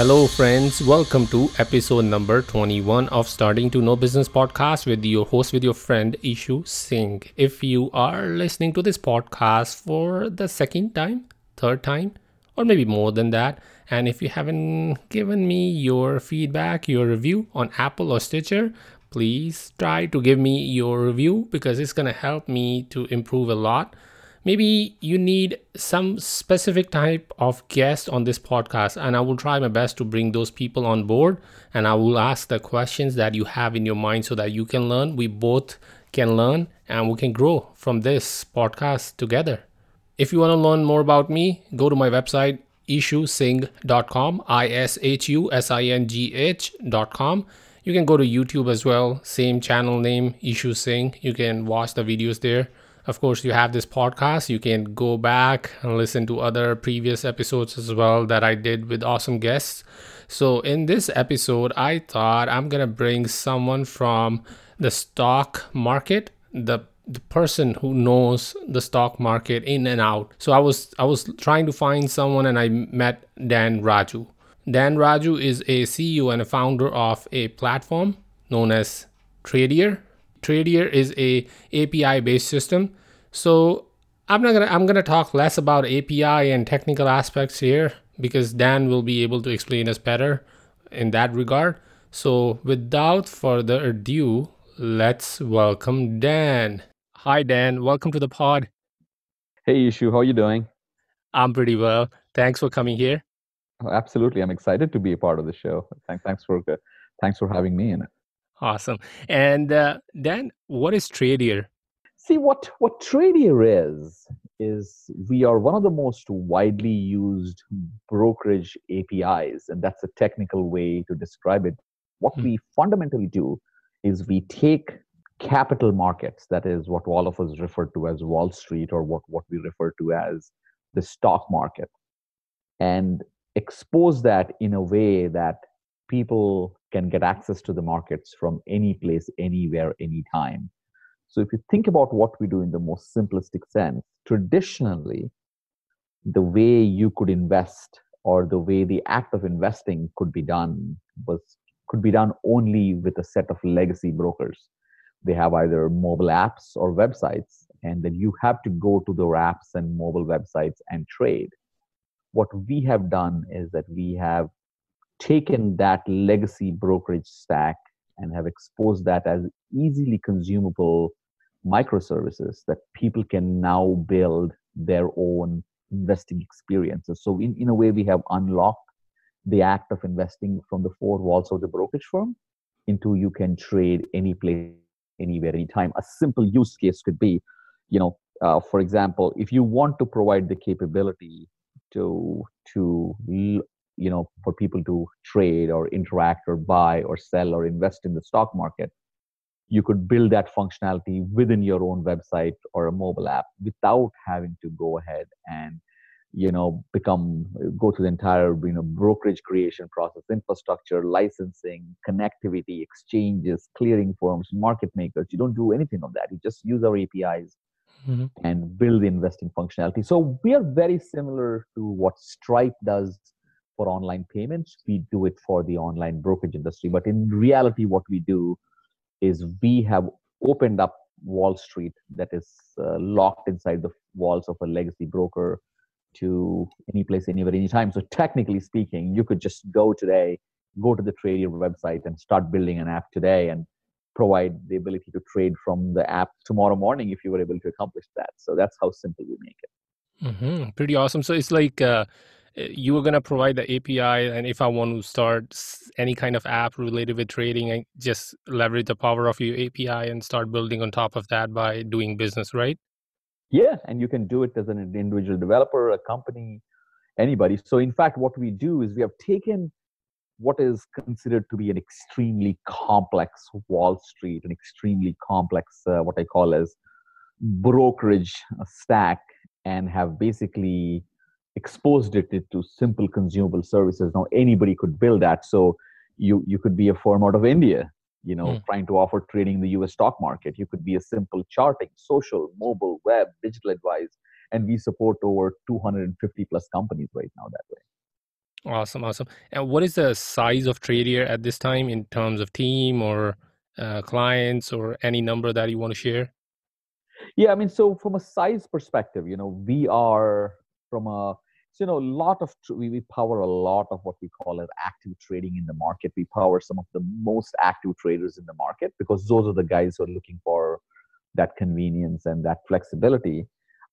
Hello, friends. Welcome to episode number 21 of Starting to Know Business podcast with your host, with your friend Ishu Singh. If you are listening to this podcast for the second time, third time, or maybe more than that, and if you haven't given me your feedback, your review on Apple or Stitcher, please try to give me your review because it's going to help me to improve a lot maybe you need some specific type of guest on this podcast and i will try my best to bring those people on board and i will ask the questions that you have in your mind so that you can learn we both can learn and we can grow from this podcast together. If you want to learn more about me go to my website ishusingh.com i-s-h-u-s-i-n-g-h.com you can go to youtube as well same channel name singh. You can watch the videos there of course, you have this podcast. You can go back and listen to other previous episodes as well that I did with awesome guests. So, in this episode, I thought I'm going to bring someone from the stock market, the the person who knows the stock market in and out. So I was I was trying to find someone and I met Dan Raju. Dan Raju is a CEO and a founder of a platform known as Tradier Tradier is a API based system. So I'm not gonna I'm gonna talk less about API and technical aspects here because Dan will be able to explain us better in that regard. So without further ado, let's welcome Dan. Hi Dan, welcome to the pod. Hey Ishu, how are you doing? I'm pretty well. Thanks for coming here. Oh, absolutely, I'm excited to be a part of the show. Thanks, thanks for thanks for having me in it. Awesome. And uh, then what is Tradier? See, what, what Tradier is, is we are one of the most widely used brokerage APIs, and that's a technical way to describe it. What hmm. we fundamentally do is we take capital markets, that is what all of us refer to as Wall Street or what, what we refer to as the stock market, and expose that in a way that people can get access to the markets from any place, anywhere, anytime. So if you think about what we do in the most simplistic sense, traditionally, the way you could invest or the way the act of investing could be done was could be done only with a set of legacy brokers. They have either mobile apps or websites, and then you have to go to their apps and mobile websites and trade. What we have done is that we have taken that legacy brokerage stack and have exposed that as easily consumable microservices that people can now build their own investing experiences. So, in, in a way, we have unlocked the act of investing from the four walls of the brokerage firm into you can trade any place, anywhere, anytime. A simple use case could be, you know, uh, for example, if you want to provide the capability to to you know for people to trade or interact or buy or sell or invest in the stock market you could build that functionality within your own website or a mobile app without having to go ahead and you know become go through the entire you know brokerage creation process infrastructure licensing connectivity exchanges clearing firms market makers. You don't do anything of that. You just use our apis mm-hmm. and build the investing functionality. So we are very similar to what stripe does for online payments we do it for the online brokerage industry. But in reality what we do is we have opened up wall street that is uh, locked inside the walls of a legacy broker to any place anywhere anytime. So technically speaking you could just go today go to the Tradier website and start building an app today and provide the ability to trade from the app tomorrow morning if you were able to accomplish that. So that's how simple we make it. Mm-hmm. pretty awesome. So it's like uh, you are going to provide the API, and if I want to start any kind of app related with trading, I just leverage the power of your API and start building on top of that by doing business, right? Yeah, and you can do it as an individual developer, a company, anybody. So, in fact, what we do is we have taken what is considered to be an extremely complex Wall Street, an extremely complex, uh, what I call as brokerage uh, stack, and have basically exposed it to simple consumable services. Now anybody could build that. So you you could be a firm out of India, you know, mm. trying to offer trading in the U.S. stock market. You could be a simple charting, social, mobile, web, digital advice, and we support over 250 plus companies right now that way. Awesome, awesome. And what is the size of Tradier at this time in terms of team or uh, clients or any number that you want to share? Yeah, I mean, so from a size perspective, you know, we are from a so, you know, a lot of we, we power a lot of what we call as active trading in the market. We power some of the most active traders in the market because those are the guys who are looking for that convenience and that flexibility.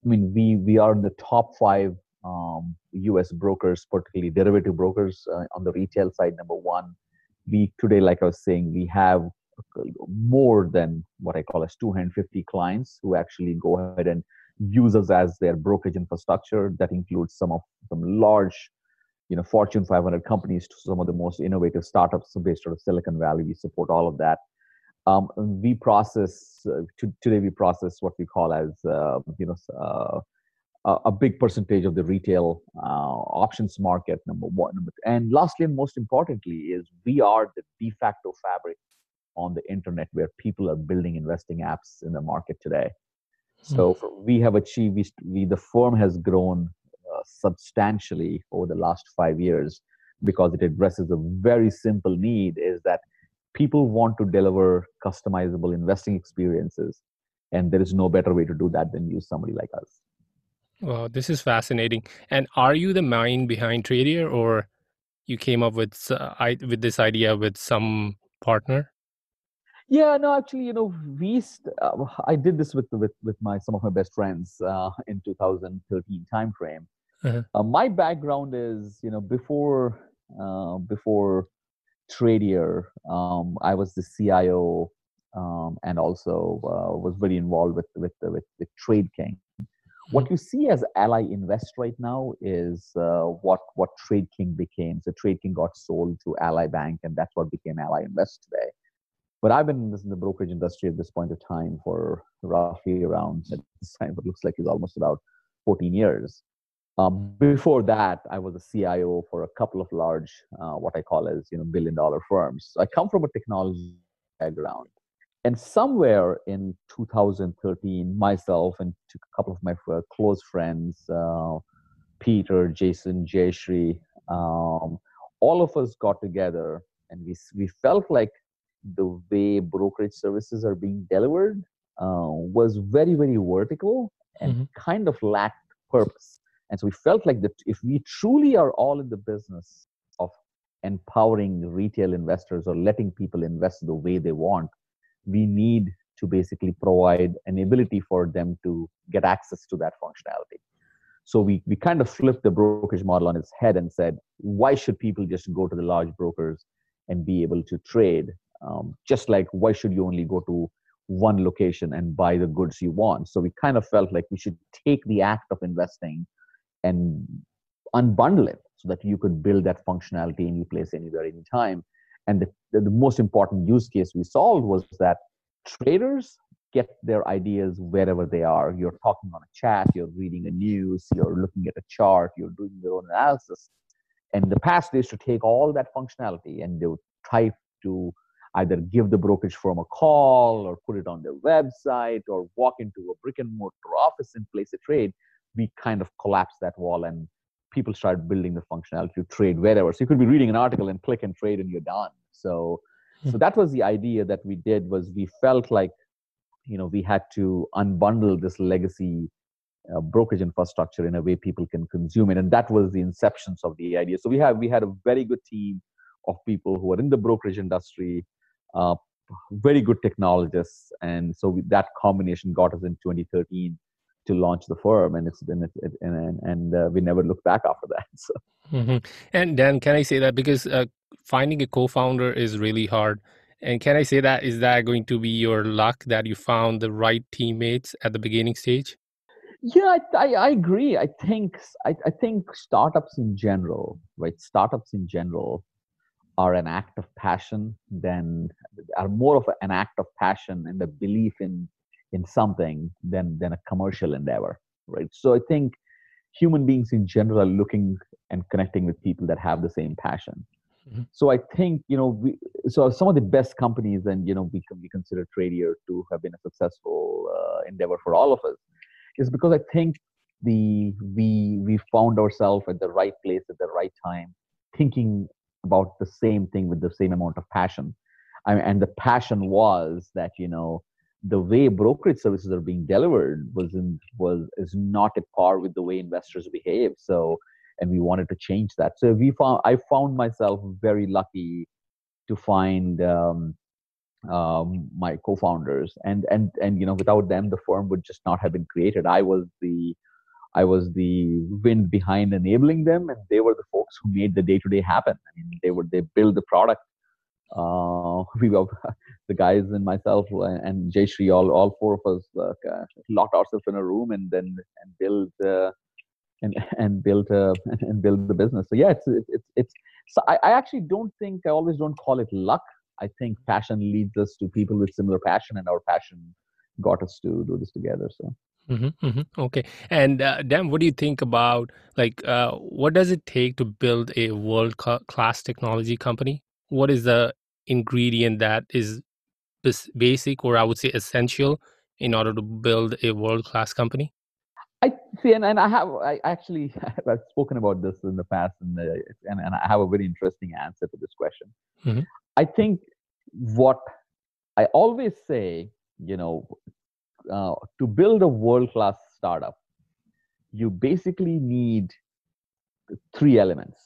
I mean, we we are in the top five um, U.S. brokers, particularly derivative brokers uh, on the retail side. Number one, we today, like I was saying, we have more than what I call as 250 clients who actually go ahead and use us as their brokerage infrastructure. That includes some of some large, you know, Fortune 500 companies to some of the most innovative startups based out of Silicon Valley. We support all of that. Um, we process uh, to, today. We process what we call as uh, you know uh, a, big percentage of the retail uh, options market. Number one, and lastly, and most importantly, is we are the de facto fabric on the internet where people are building investing apps in the market today. So mm. we have achieved, we, we, the firm has grown uh, substantially over the last five years because it addresses a very simple need is that people want to deliver customizable investing experiences. And there is no better way to do that than use somebody like us. Wow, this is fascinating. And are you the mind behind Tradier or you came up with uh, I, with this idea with some partner? Yeah, no, actually, you know, we st- uh, I did this with with with my some of my best friends uh, in 2013 timeframe. Uh-huh. Uh, my background is, you know, before uh, before Tradier, um, I was the CIO um, and also uh, was very involved with with with, with Trade King. What mm-hmm. you see as Ally Invest right now is uh, what what Trade King became. So Trade King got sold to Ally Bank, and that's what became Ally Invest today. But I've been in, this, in the brokerage industry at this point of time for roughly around at this time, it looks like it's almost about 14 years. Um, before that, I was a CIO for a couple of large, uh, what I call as you know, billion dollar firms. So I come from a technology background, and somewhere in 2013, myself and a couple of my uh, close friends, uh, Peter, Jason, Jayashree, um, all of us got together, and we we felt like the way brokerage services are being delivered uh, was very very vertical and mm-hmm. kind of lacked purpose and so we felt like that if we truly are all in the business of empowering retail investors or letting people invest the way they want we need to basically provide an ability for them to get access to that functionality so we, we kind of flipped the brokerage model on its head and said why should people just go to the large brokers and be able to trade um, just like why should you only go to one location and buy the goods you want? So we kind of felt like we should take the act of investing and unbundle it so that you could build that functionality any place anywhere anytime. And the, the, most important use case we solved was that traders get their ideas wherever they are. You're talking on a chat you're reading a news you're looking at a chart you're doing your own analysis. And the past they used to take all that functionality and they would try to either give the brokerage firm a call or put it on their website or walk into a brick and mortar office and place a trade, we kind of collapse that wall and people start building the functionality to trade wherever. So you could be reading an article and click and trade and you're done. So so hmm. that was the idea that we did was we felt like you know we had to unbundle this legacy uh, brokerage infrastructure in a way people can consume it and that was the inceptions of the idea so we have we had a very good team of people who are in the brokerage industry uh, very good technologists, and so we, that combination got us in 2013 to launch the firm, and it's been it, it, and and uh, we never looked back after that. So. Mm-hmm. And Dan, can I say that because uh, finding a co-founder is really hard. And can I say that is that going to be your luck that you found the right teammates at the beginning stage? Yeah, I, I, I agree. I think I, I think startups in general, right? Startups in general are an act of passion than are more of an act of passion and a belief in in something than than a commercial endeavor right so i think human beings in general are looking and connecting with people that have the same passion mm-hmm. so i think you know we so some of the best companies and you know we can we consider Tradier to have been a successful uh, endeavor for all of us is because i think the we we found ourselves at the right place at the right time thinking about the same thing with the same amount of passion. I mean, and the passion was that you know the way brokerage services are being delivered was in, was is not at par with the way investors behave. So, and we wanted to change that. So we found I found myself very lucky to find um, um, my co-founders, and and and you know without them the firm would just not have been created. I was the I was the wind behind enabling them, and they were the folks who made the day-to-day happen. I mean, they would they build the product. Uh, we were the guys and myself and Jayshree, all all four of us uh, locked ourselves in a room and then and build uh, and and build uh, and build the business. So yeah, it's it's it's. So I, I actually don't think I always don't call it luck. I think passion leads us to people with similar passion, and our passion got us to do this together. So. Mm-hmm, mm-hmm. Okay. And uh, Dan, what do you think about like uh, what does it take to build a world class technology company? What is the ingredient that is basic or I would say essential in order to build a world class company? I see, and, and I have I actually I've spoken about this in the past, and, and, and I have a very interesting answer to this question. Mm-hmm. I think what I always say, you know, uh, to build a world class startup, you basically need three elements.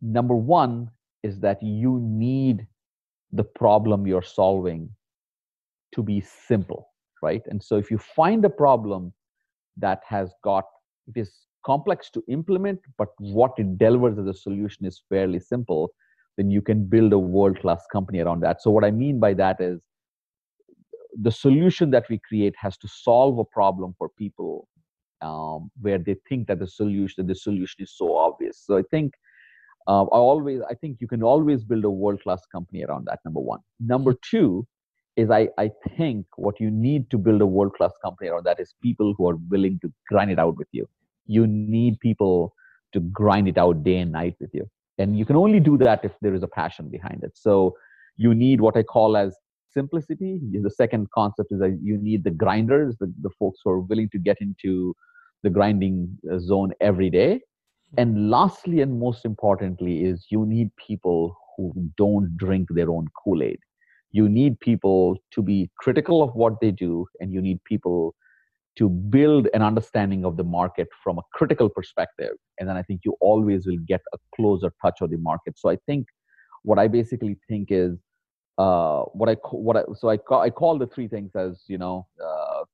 Number one is that you need the problem you're solving to be simple, right? And so if you find a problem that has got, it is complex to implement, but what it delivers as a solution is fairly simple, then you can build a world class company around that. So, what I mean by that is the solution that we create has to solve a problem for people um, where they think that the solution the solution is so obvious. So, I think uh, I always I think you can always build a world class company around that. Number one. Number two is I I think what you need to build a world class company around that is people who are willing to grind it out with you. You need people to grind it out day and night with you, and you can only do that if there is a passion behind it. So you need what I call as simplicity. The second concept is that you need the grinders, the, the folks who are willing to get into the grinding uh, zone every day. And lastly and most importantly is you need people who don't drink their own kool-aid. You need people to be critical of what they do and you need people to build an understanding of the market from a critical perspective. And then i think you always will get a closer touch of the market. So i think what i basically think is uh, what i what I, so I call, I call the three things as you know uh,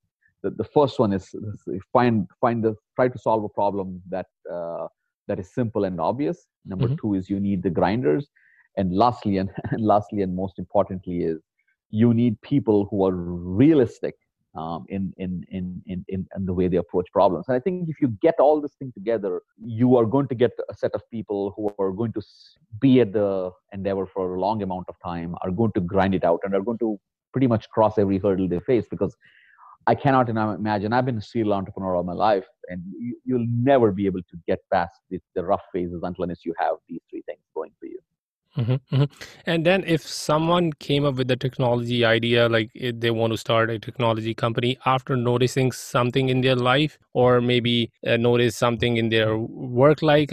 the, the first one is, is find find the try to solve a problem that uh, that is simple and obvious number mm-hmm. two is you need the grinders and lastly and, and, lastly and most importantly is you need people who are realistic um, in, in, in, in, in, the way they approach problems. And I think if you get all this thing together, you are going to get a set of people who are going to be at the endeavor for a long amount of time, are going to grind it out, and are going to pretty much cross every hurdle they face because I cannot imagine. I've been a serial entrepreneur all my life, and you, will never be able to get past the, the, rough phases until unless you have these three things going for you. Mm-hmm, mm-hmm. And then, if someone came up with a technology idea, like they want to start a technology company after noticing something in their life, or maybe uh, notice something in their work like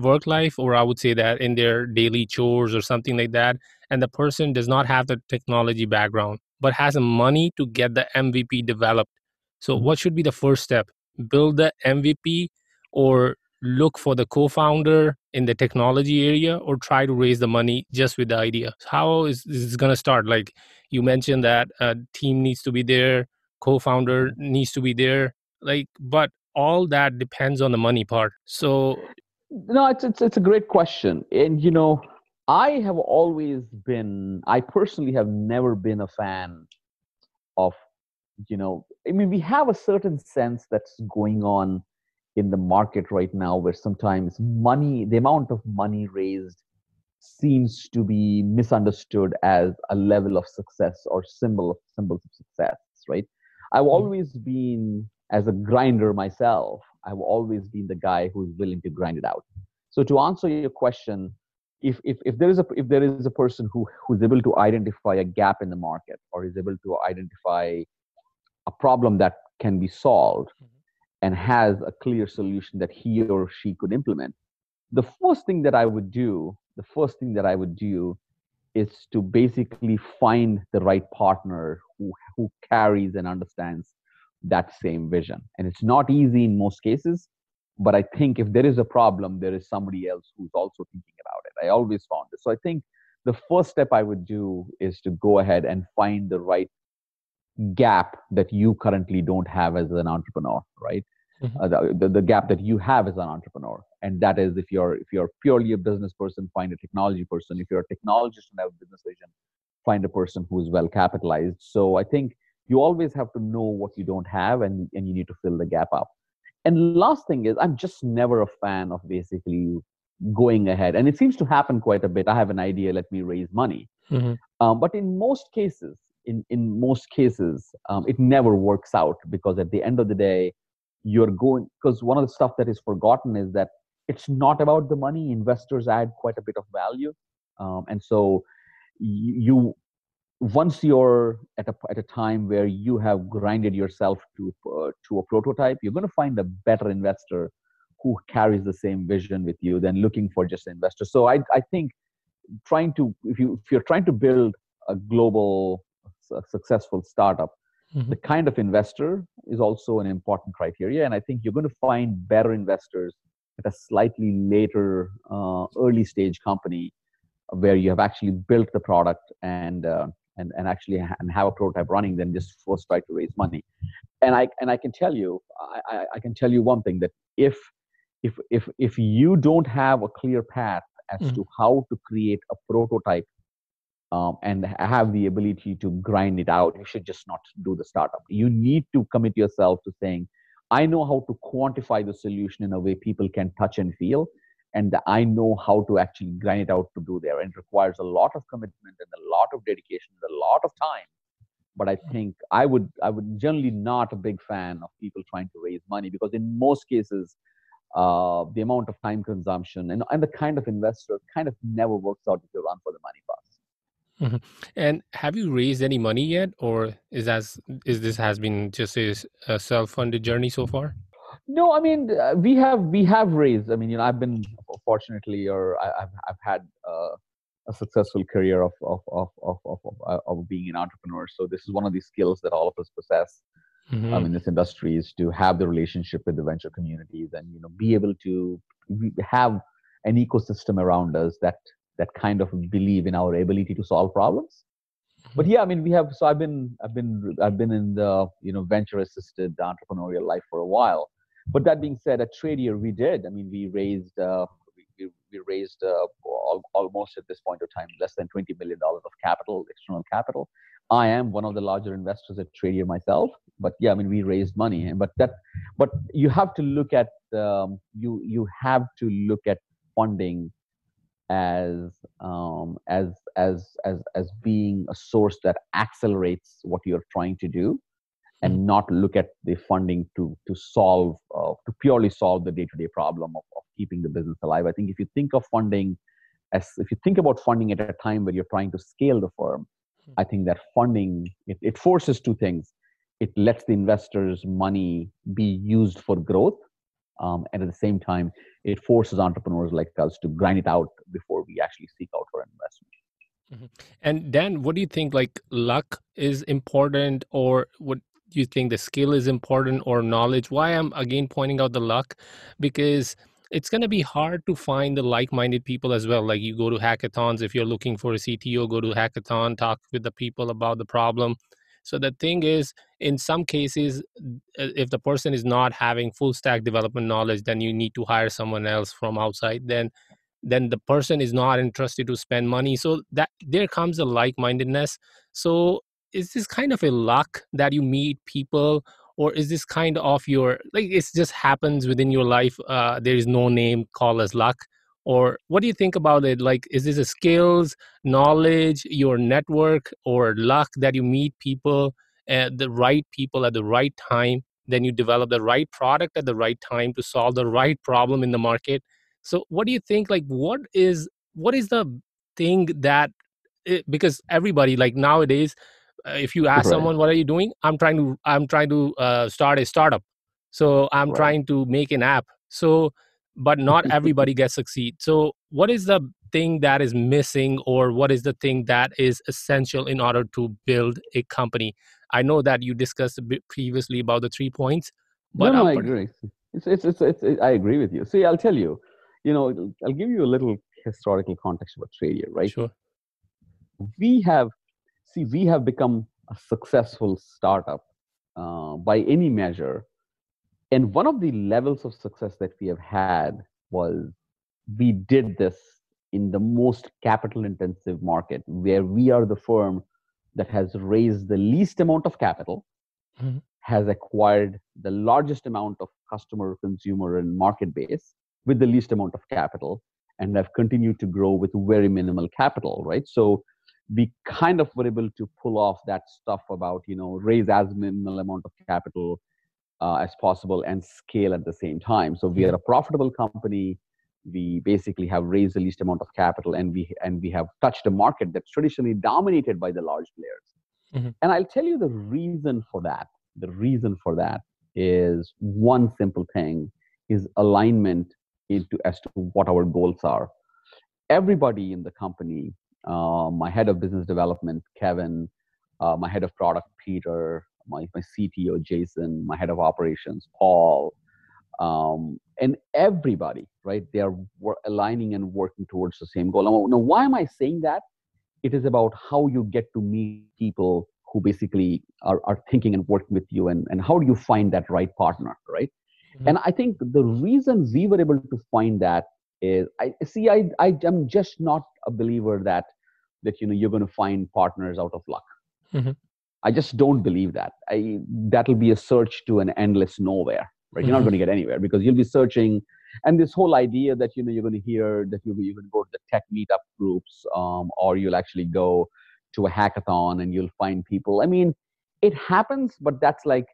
work life, or I would say that in their daily chores or something like that, and the person does not have the technology background but has the money to get the MVP developed. So, mm-hmm. what should be the first step? Build the MVP or look for the co-founder in the technology area or try to raise the money just with the idea? How is this going to start? Like you mentioned that a team needs to be there co-founder needs to be there like but all that depends on the money part. So no it's it's, it's a great question. And you know I have always been, I personally have never been a fan of, you know, I mean, we have a certain sense that's going on in the market right now where sometimes money, the amount of money raised seems to be misunderstood as a level of success or symbol of symbols of success, right? I've hmm. always been, as a grinder myself, I've always been the guy who's willing to grind it out. So to answer your question, if, if, if there is a if there is a person who who's able to identify a gap in the market or is able to identify a problem that can be solved mm-hmm. And has a clear solution that he or she could implement the first thing that I would do, the first thing that I would do is to basically find the right partner who, who carries and understands that same vision. And it's not easy in most cases, but I think if there is a problem, there is somebody else who's also thinking about it. I always found this. So I think the first step I would do is to go ahead and find the right gap that you currently don't have as an entrepreneur, right? Mm-hmm. Uh, the, the, the, gap that you have as an entrepreneur. And that is if you're if you're purely a business person find a technology person. If you're a technologist and have a business vision find a person who is well capitalized. So i think you always have to know what you don't have and, and you need to fill the gap up. And last thing is i'm just never a fan of basically going ahead. And it seems to happen quite a bit. I have an idea let me raise money. Mm-hmm. um, but in most cases in, in most cases um, it never works out because at the end of the day you're going because one of the stuff that is forgotten is that it's not about the money. Investors add quite a bit of value. Um, and so you, you, once you're at a, at a time where you have grinded yourself to uh, to a prototype you're going to find a better investor who carries the same vision with you than looking for just an investor. So i, I think trying to if you if you're trying to build a global successful startup mm-hmm. the kind of investor is also an important criteria and i think you're going to find better investors at a slightly later uh, early stage company where you have actually built the product and uh, and, and actually ha- and have a prototype running than just first try to raise money and i and i can tell you I, I can tell you one thing that if if if if you don't have a clear path as mm-hmm. to how to create a prototype um, and have the ability to grind it out. You should just not do the startup. You need to commit yourself to saying i know how to quantify the solution in a way people can touch and feel and i know how to actually grind it out to do there. And it requires a lot of commitment and a lot of dedication and a lot of time. But i think i would i would generally not a big fan of people trying to raise money because in most cases uh, the amount of time consumption and, and the kind of investor kind of never works out if you run for the money fast Mm-hmm. And have you raised any money yet, or is that is this has been just a, a self-funded journey so far? No, I mean uh, we have we have raised. I mean, you know, I've been fortunately, or I, have I've had uh, a successful career of of, of of of of of being an entrepreneur. So this is one of these skills that all of us possess. Mm-hmm. Um, in this industry is to have the relationship with the venture communities and you know be able to have an ecosystem around us that that kind of believe in our ability to solve problems. But yeah i mean we have so i've been i've been i've been in the you know venture assisted entrepreneurial life for a while. But that being said at tradier we did. I mean we raised uh, we, we raised uh, almost at this point of time less than 20 million dollars of capital external capital. I am one of the larger investors at tradier myself. But yeah i mean we raised money. But that but you have to look at um, you you have to look at funding as um, as as as as being a source that accelerates what you're trying to do and hmm. not look at the funding to to solve uh, to purely solve the day-to-day problem of, of keeping the business alive i think if you think of funding as if you think about funding at a time where you're trying to scale the firm hmm. i think that funding it, it forces two things it lets the investors money be used for growth um, and at the same time it forces entrepreneurs like us to grind it out before we actually seek out for an investment. Mm-hmm. and dan what do you think like luck is important or what do you think the skill is important or knowledge? Why i'm again pointing out the luck because it's going to be hard to find the like-minded people as well. Like you go to hackathons if you're looking for a cto go to hackathon talk with the people about the problem so the thing is, in some cases, uh, if the person is not having full stack development knowledge, then you need to hire someone else from outside. Then then the person is not interested to spend money so that there comes a like-mindedness so is this kind of a luck that you meet people or is this kind of your like it just happens within your life uh, there is no name call as luck or what do you think about it? Like is this a skills knowledge your network or luck that you meet people at the right people at the right time? Then you develop the right product at the right time to solve the right problem in the market. So what do you think like what is what is the thing that it, eh, because everybody like nowadays uh, if you ask right. someone what are you doing? I'm trying to i'm trying to uh, start a startup. So i'm right. trying to make an app. So but not everybody gets succeed. So what is the thing that is missing or what is the thing that is essential in order to build a company? I know that you discussed a bit previously about the three points but no, no, i agree. It's, it's, it's, it's, i agree with you. See i'll tell you you know i'll give you a little historical context about Tradier, right? Sure. We have see we have become a successful startup uh, by any measure and one of the levels of success that we have had was we did this in the most capital intensive market where we are the firm that has raised the least amount of capital mm-hmm. has acquired the largest amount of customer consumer and market base with the least amount of capital and have continued to grow with very minimal capital right so we kind of were able to pull off that stuff about you know raise as minimal amount of capital uh, as possible and scale at the same time. So we are a profitable company. We basically have raised the least amount of capital and we and we have touched a market that's traditionally dominated by the large players. Mm-hmm. and i'll tell you the reason for that. The reason for that is one simple thing is alignment into as to what our goals are. Everybody in the company uh, my head of business development kevin uh, my head of product peter my, my cto jason my head of operations paul um, and everybody right? They are aligning and working towards the same goal. Now why am i saying that? It is about how you get to meet people who basically are, are thinking and working with you and, and how do you find that right partner right? Mm-hmm. and i think the reason we were able to find that is i see i i am just not a believer that that you know you're going to find partners out of luck. Mm-hmm. I just don't believe that i that'll be a search to an endless nowhere right? You're not mm-hmm. going to get anywhere because you'll be searching. And this whole idea that you know you're going to hear that you'll be even go to the tech meetup groups, um, or you'll actually go to a hackathon and you'll find people. I mean, it happens, but that's like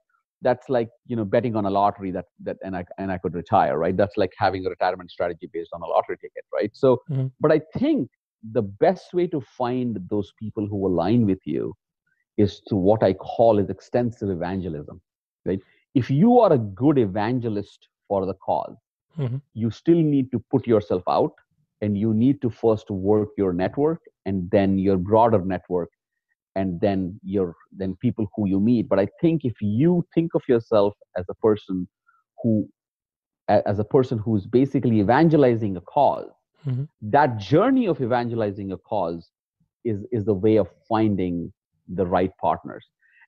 that's like you know betting on a lottery that that and I and I could retire, right? That's like having a retirement strategy based on a lottery ticket, right? So, mm-hmm. but I think the best way to find those people who align with you is to what I call is extensive evangelism, right? if you are a good evangelist for the cause mm-hmm. you still need to put yourself out and you need to first work your network and then your broader network and then your then people who you meet but i think if you think of yourself as a person who as a person who's basically evangelizing a because mm-hmm. that journey of evangelizing a cause is is the way of finding the right partners.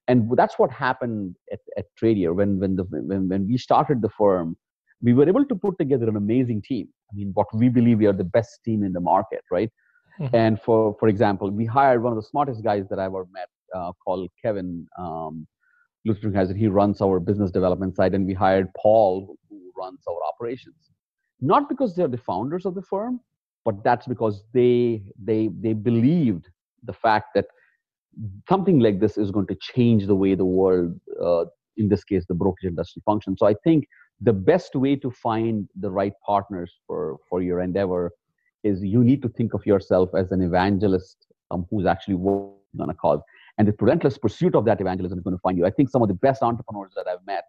And that's what happened at, at Tradier when when the when, when we started the firm. We were able to put together an amazing team. I mean what we believe we are the best team in the market right? Mm-hmm. and for for example we hired one of the smartest guys that i ever met uh, called kevin um, it he runs our business development side and we hired paul who runs our operations. Not because they're the founders of the firm but that's because they they they believed the fact that something like this is going to change the way the world, uh, in this case, the brokerage industry functions. So I think the best way to find the right partners for for your endeavor is you need to think of yourself as an evangelist um, who's actually working on a cause. And the relentless pursuit of that evangelism is going to find you. I think some of the best entrepreneurs that I've met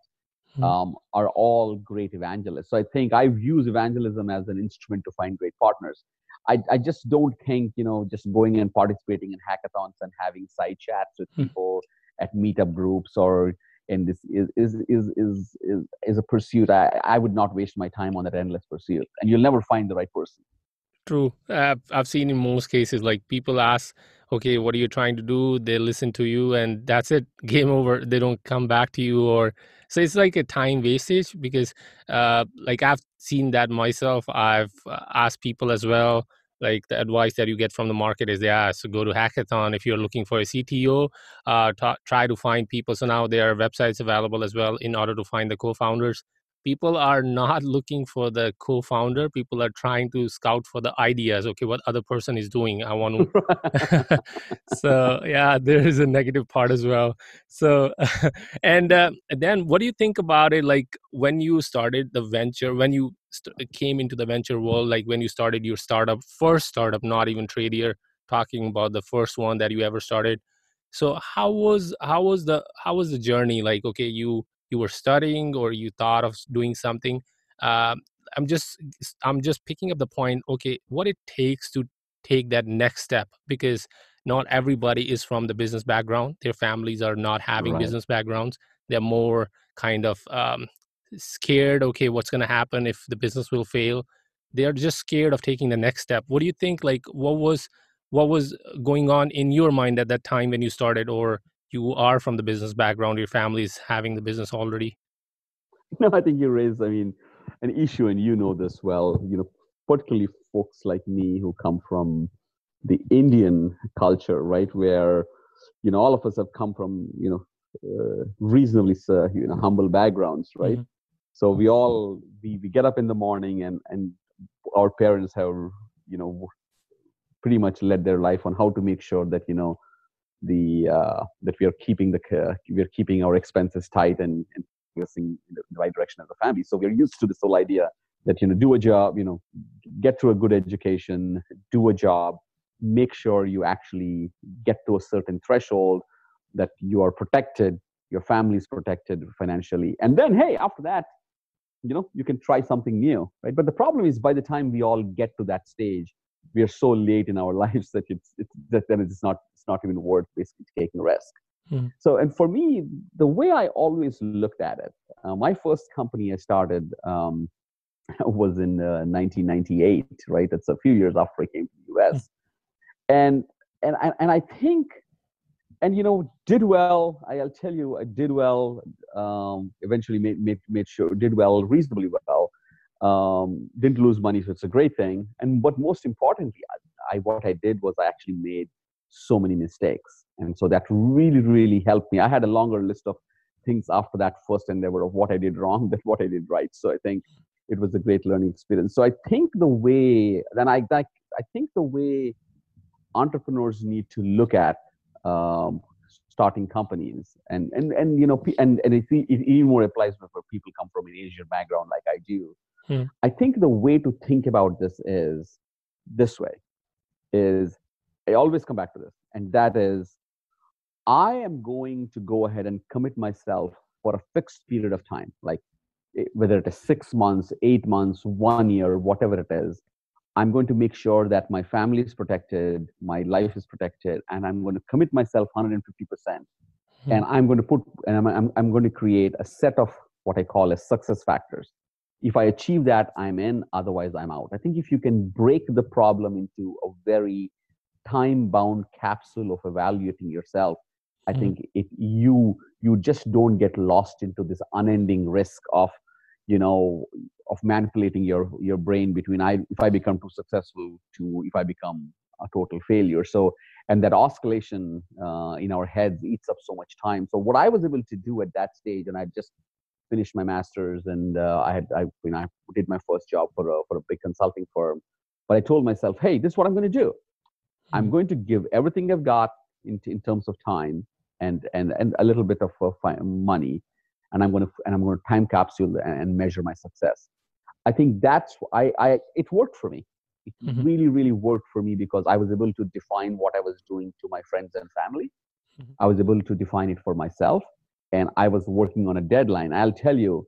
hmm. um, are all great evangelists. So I think I use evangelism as an instrument to find great partners. I, I just don't think you know just going and participating in hackathons and having side chats with hmm. people at meetup groups or in this is is is is is, is a pursuit I, I would not waste my time on that endless pursuit. And you'll never find the right person. True. Uh, i've seen in most cases like people ask okay what are you trying to do? They listen to you and that's it. Game over. They don't come back to you or so it's like a time wastage because uh, like i've seen that myself. I've uh, asked people as well like the advice that you get from the market is yeah so go to hackathon if you're looking for a cto uh, t- try to find people. So now there are websites available as well in order to find the co-founders people are not looking for the co-founder people are trying to scout for the ideas okay what other person is doing i want to so yeah there is a negative part as well. So and uh, then what do you think about it like when you started the venture when you st- came into the venture world like when you started your startup first startup not even Tradier talking about the first one that you ever started? So how was how was the how was the journey like okay you you were studying or you thought of doing something uh, i'm just i'm just picking up the point okay what it takes to take that next step because not everybody is from the business background their families are not having right. business backgrounds they're more kind of um, scared okay what's going to happen if the business will fail they're just scared of taking the next step what do you think like what was what was going on in your mind at that time when you started or you are from the business background your family is having the business already no i think you raised i mean an issue and you know this well you know particularly folks like me who come from the indian culture right where you know all of us have come from you know uh, reasonably uh, you know humble backgrounds right mm-hmm. so we all we, we get up in the morning and and our parents have you know pretty much led their life on how to make sure that you know the uh, that we are keeping the uh, we are keeping our expenses tight and, and in the right direction as a family. So we're used to this whole idea that you know do a job you know get to a good education do a job make sure you actually get to a certain threshold that you are protected your family is protected financially. And then hey after that you know you can try something new right? But the problem is by the time we all get to that stage we are so late in our lives that it's, it's that then it's not it's not even worth basically taking a risk. Mm. so and for me the way i always looked at it uh, my first company i started um, was in uh, 1998 right? That's a few years after i came to the us mm. and and I, and I think and you know did well. I'll tell you i did well um, eventually made, made, made sure did well reasonably well um, didn't lose money so it's a great thing. And but most importantly I, I what i did was i actually made so many mistakes. And so that really really helped me. I had a longer list of things after that first endeavor of what i did wrong than what i did right. So i think it was a great learning experience. So i think the way then i i, I think the way entrepreneurs need to look at um, starting companies and and and you know and and it even more applies for people come from an asian background like i do hmm. i think the way to think about this is this way is i always come back to this and that is i am going to go ahead and commit myself for a fixed period of time like whether it is six months eight months one year whatever it is I'm going to make sure that my family is protected, my life is protected, and I'm going to commit myself 150%. Hmm. And I'm going to put, and I'm, I'm, I'm going to create a set of what I call as success factors. If I achieve that, I'm in, otherwise, I'm out. I think if you can break the problem into a very time bound capsule of evaluating yourself, I hmm. think if you you just don't get lost into this unending risk of you know of manipulating your your brain between i if i become too successful to if i become a total failure so and that oscillation uh, in our heads eats up so much time so what i was able to do at that stage and i just finished my masters and uh, i had i you know i did my first job for a for a big consulting firm but i told myself hey this is what i'm going to do i'm hmm. going to give everything i've got in, in terms of time and and and a little bit of uh, money and I'm going to and I'm going to time capsule and measure my success. I think that's I I it worked for me. It mm-hmm. really really worked for me because I was able to define what I was doing to my friends and family. Mm-hmm. I was able to define it for myself, and I was working on a deadline. I'll tell you,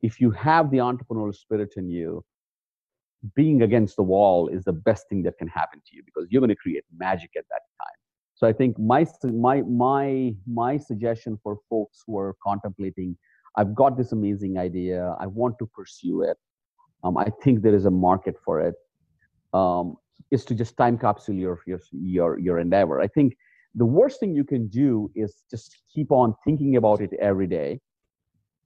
if you have the entrepreneurial spirit in you, being against the wall is the best thing that can happen to you because you're going to create magic at that time. So I think my my my my suggestion for folks who are contemplating, I've got this amazing idea, I want to pursue it. Um, I think there is a market for it. Um, is to just time capsule your your your your endeavor. I think the worst thing you can do is just keep on thinking about it every day.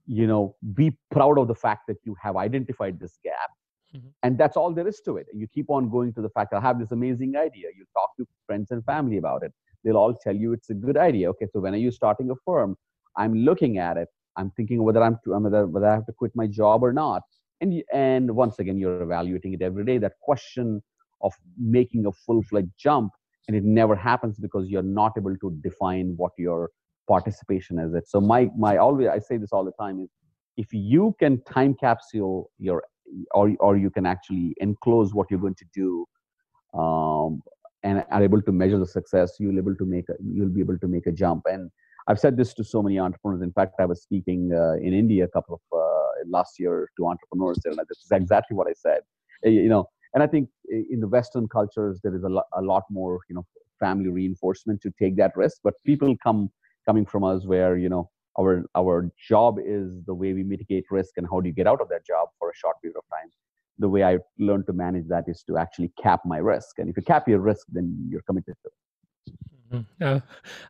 You know, be proud of the fact that you have identified this gap Mm-hmm. And that's all there is to it. You keep on going to the fact, I have this amazing idea. You talk to friends and family about it they'll all tell you it's a good idea. Okay, so when are you starting a firm? I'm looking at it. I'm thinking whether I'm to, whether, whether I have to quit my job or not. And and once again, you're evaluating it every day. That question of making a full-fledged jump, and it never happens because you're not able to define what your participation is. It so my my always I say this all the time is if you can time capsule your or or you can actually enclose what you're going to do um, and are able to measure the success, you'll able to make a, you'll be able to make a jump. And I've said this to so many entrepreneurs. In fact, I was speaking uh, in India a couple of uh, last year to entrepreneurs. And that's exactly what I said. You know, and I think in the Western cultures there is a lot, a lot more you know family reinforcement to take that risk. But people come coming from us where you know our our job is the way we mitigate risk and how do you get out of that job for a short period of time. The way i learned to manage that is to actually cap my risk. And if you cap your risk then you're committed to it. Uh,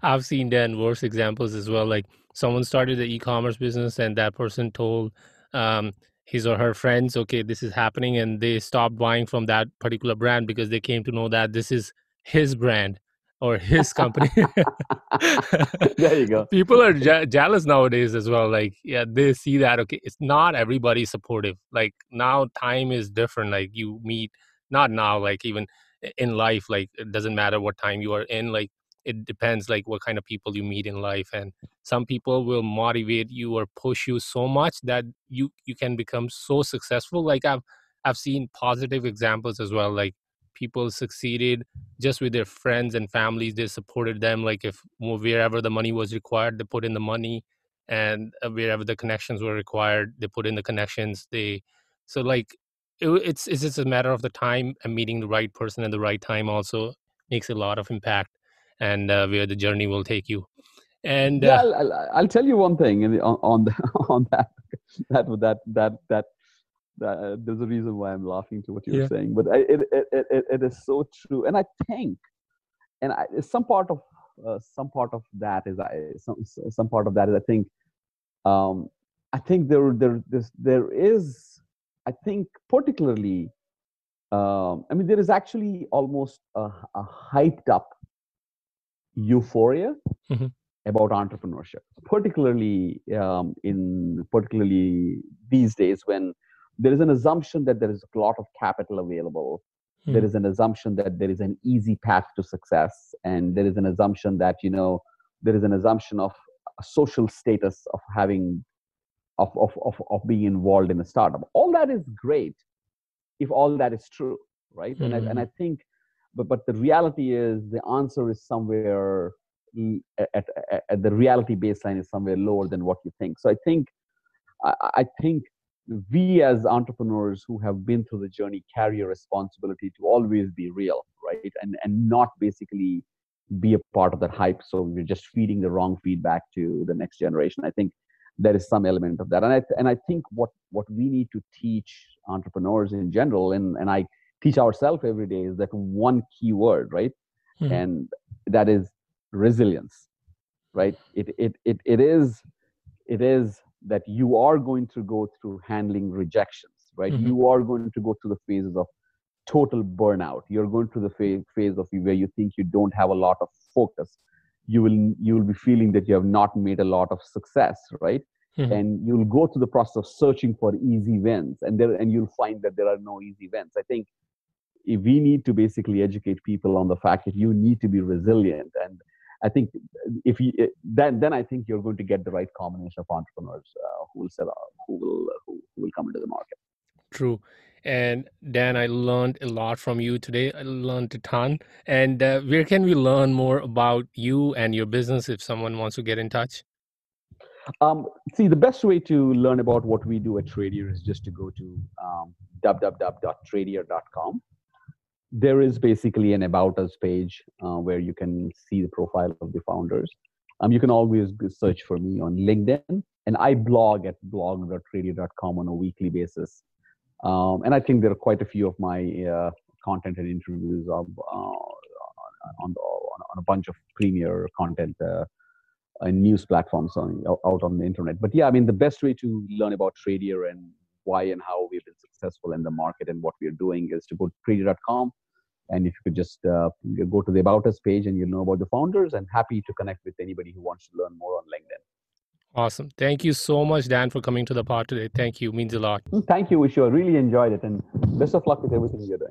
i've seen then worse examples as well. Like someone started the e-commerce business and that person told um, his or her friends okay this is happening and they stopped buying from that particular brand because they came to know that this is his brand or his company. there you go. People are je- jealous nowadays as well. Like, yeah, they see that. Okay, it's not everybody supportive. Like now, time is different. Like you meet, not now. Like even in life, like it doesn't matter what time you are in. Like it depends, like what kind of people you meet in life. And some people will motivate you or push you so much that you you can become so successful. Like I've I've seen positive examples as well. Like people succeeded just with their friends and families they supported them like if wherever the money was required they put in the money and uh, wherever the connections were required they put in the connections they so like it, it's it's just a matter of the time and meeting the right person at the right time also makes a lot of impact and uh, where the journey will take you and uh, yeah, I'll, I'll, I'll, tell you one thing on on, the, on that that that that that uh, there's a reason why I'm laughing to what you're yeah. saying, but I, it, it, it, it is so true. And I think, and I, some part of uh, some part of that is I some some part of that is I think um, I think there there this, there is I think particularly um, I mean there is actually almost a, a hyped up euphoria mm-hmm. about entrepreneurship, particularly um, in particularly these days when there is an assumption that there is a lot of capital available hmm. there is an assumption that there is an easy path to success and there is an assumption that you know there is an assumption of a social status of having of, of, of, of being involved in a startup all that is great if all that is true right mm-hmm. and, I, and i hmm. think but but the reality is the answer is somewhere at, at, at the reality baseline is somewhere lower than what you think. So i think I, I think we as entrepreneurs who have been through the journey carry a responsibility to always be real right? And and not basically be a part of that hype so we're just feeding the wrong feedback to the next generation. I think there is some element of that. And i and i think what what we need to teach entrepreneurs in general and and i teach ourselves every day is that one key word right? Mm-hmm. and that is resilience right? It it it, it is it is that you are going to go through handling rejections right? Mm-hmm. you are going to go through the phases of total burnout. You're going through the phase, phase of where you think you don't have a lot of focus. You will you will be feeling that you have not made a lot of success right? Mm-hmm. and you'll go through the process of searching for easy wins and there and you'll find that there are no easy wins. I think we need to basically educate people on the fact that you need to be resilient and I think if you then then I think you're going to get the right combination of entrepreneurs uh, who will sell, who will who, who will come into the market. True. And Dan, I learned a lot from you today. I learned a ton. And uh, where can we learn more about you and your business if someone wants to get in touch? Um, see, the best way to learn about what we do at Tradier is just to go to um, www.tradier.com there is basically an about us page uh, where you can see the profile of the founders. Um, you can always search for me on LinkedIn, and I blog at blog.tradier.com on a weekly basis. Um, and I think there are quite a few of my uh, content and interviews of, uh, on, the, on, a bunch of premier content uh, and news platforms on, out on the internet. But yeah, I mean, the best way to learn about Tradier and why and how we've been successful in the market and what we're doing is to go to tradier.com. And if you could just uh, go to the About Us page and you'll know about the founders, and happy to connect with anybody who wants to learn more on LinkedIn. Awesome. Thank you so much, Dan, for coming to the pod today. Thank you. Means a lot. Thank you, Vishu. I really enjoyed it. And best of luck with everything you're doing.